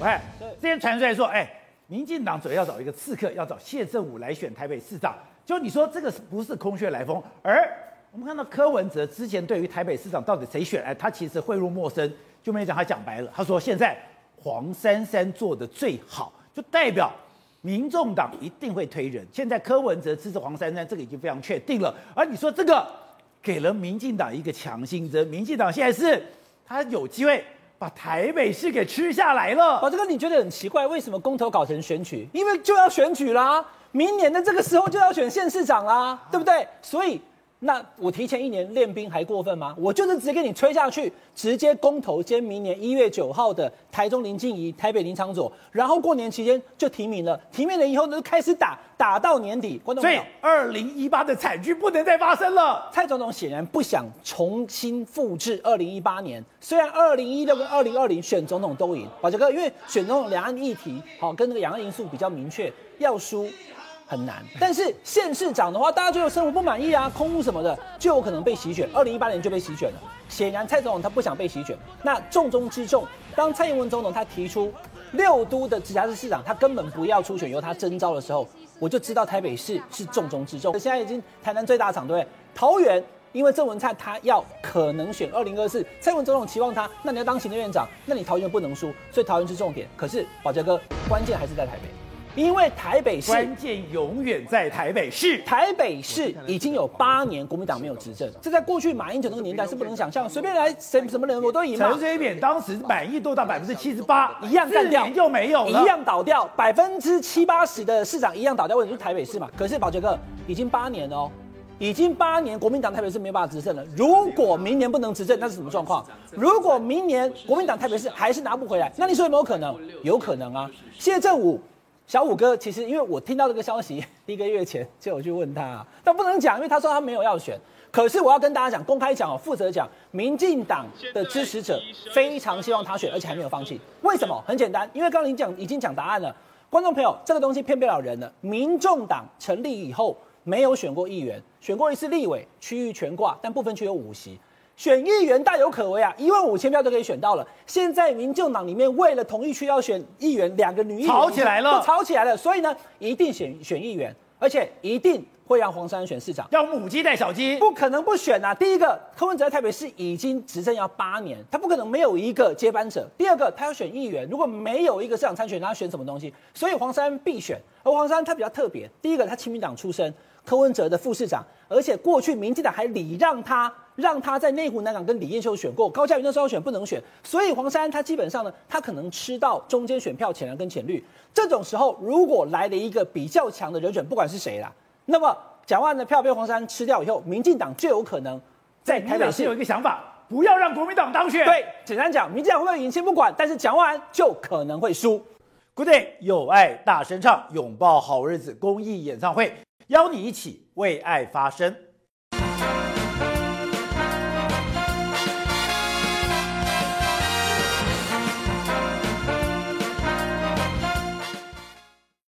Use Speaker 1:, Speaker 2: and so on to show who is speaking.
Speaker 1: 喂，之前传出来说，哎，民进党主要找一个刺客，要找谢震武来选台北市长。就你说这个是不是空穴来风？而我们看到柯文哲之前对于台北市长到底谁选，哎，他其实讳入陌生，就没讲他讲白了。他说现在黄珊珊做的最好，就代表民众党一定会推人。现在柯文哲支持黄珊珊，这个已经非常确定了。而你说这个给了民进党一个强心针，民进党现在是他有机会。把台北市给吃下来了。
Speaker 2: 宝这个，你觉得很奇怪，为什么公投搞成选举？因为就要选举啦，明年的这个时候就要选县市长啦，对不对？所以。那我提前一年练兵还过分吗？我就是直接给你吹下去，直接公投，兼明年一月九号的台中林静怡、台北林昶佐，然后过年期间就提名了，提名了以后呢，就开始打，打到年底。观众朋友，
Speaker 1: 所以二零一八的惨剧不能再发生了。
Speaker 2: 蔡总统显然不想重新复制二零一八年，虽然二零一六跟二零二零选总统都赢，宝杰哥，因为选总统两岸议题好跟那个两岸因素比较明确，要输。很难，但是县市长的话，大家就有生活不满意啊，空屋什么的，就有可能被席卷。二零一八年就被席卷了。显然，蔡总统他不想被席卷。那重中之重，当蔡英文总统他提出六都的直辖市市长，他根本不要出选，由他征召的时候，我就知道台北市是重中之重。现在已经台南最大场，对不对？桃园，因为郑文灿他要可能选二零二四，蔡英文总统期望他，那你要当行政院长，那你桃园不能输，所以桃园是重点。可是宝杰哥，关键还是在台北。因为台北市
Speaker 1: 关键永远在台北市，
Speaker 2: 台北市已经有八年国民党没有执政，这在过去马英九那个年代是不能想象，随便来谁什么人我都赢。
Speaker 1: 陈水扁当时满意度到百分之七十八，
Speaker 2: 一样干掉
Speaker 1: 就没有了，
Speaker 2: 一样倒掉，百分之七八十的市长一样倒掉，为什么是台北市嘛？可是宝杰哥已经八年哦，已经八年国民党台北市没有办法执政了。如果明年不能执政，那是什么状况？如果明年国民党台北市还是拿不回来，那你说有没有可能？有可能啊，谢政武。小五哥，其实因为我听到这个消息，一个月前就有去问他，但不能讲，因为他说他没有要选。可是我要跟大家讲，公开讲哦，负责讲，民进党的支持者非常希望他选，而且还没有放弃。为什么？很简单，因为刚刚你讲已经讲答案了，观众朋友，这个东西骗不了人的。民众党成立以后没有选过议员，选过一次立委，区域全挂，但不分区有五席。选议员大有可为啊，一万五千票都可以选到了。现在民进党里面为了同一区要选议员，两个女议员
Speaker 1: 吵起来了，
Speaker 2: 吵起来了。所以呢，一定选选议员，而且一定会让黄珊珊选市长。
Speaker 1: 要母鸡带小鸡，
Speaker 2: 不可能不选啊。第一个，柯文哲在台北市已经执政要八年，他不可能没有一个接班者。第二个，他要选议员，如果没有一个市长参选，他要选什么东西？所以黄珊珊必选。而黄珊珊他比较特别，第一个他亲民党出身，柯文哲的副市长，而且过去民进党还礼让他。让他在内湖南港跟李彦秀选过，高嘉瑜那时候选不能选，所以黄珊珊他基本上呢，他可能吃到中间选票浅蓝跟浅绿。这种时候，如果来了一个比较强的人选，不管是谁啦，那么蒋万安的票被黄珊珊吃掉以后，民进党就有可能在台北市
Speaker 1: 有一个想法，不要让国民党当选。
Speaker 2: 对，简单讲，民进党会不会赢先不管，但是蒋万安就可能会输。
Speaker 1: Good day，有爱大声唱，拥抱好日子公益演唱会，邀你一起为爱发声。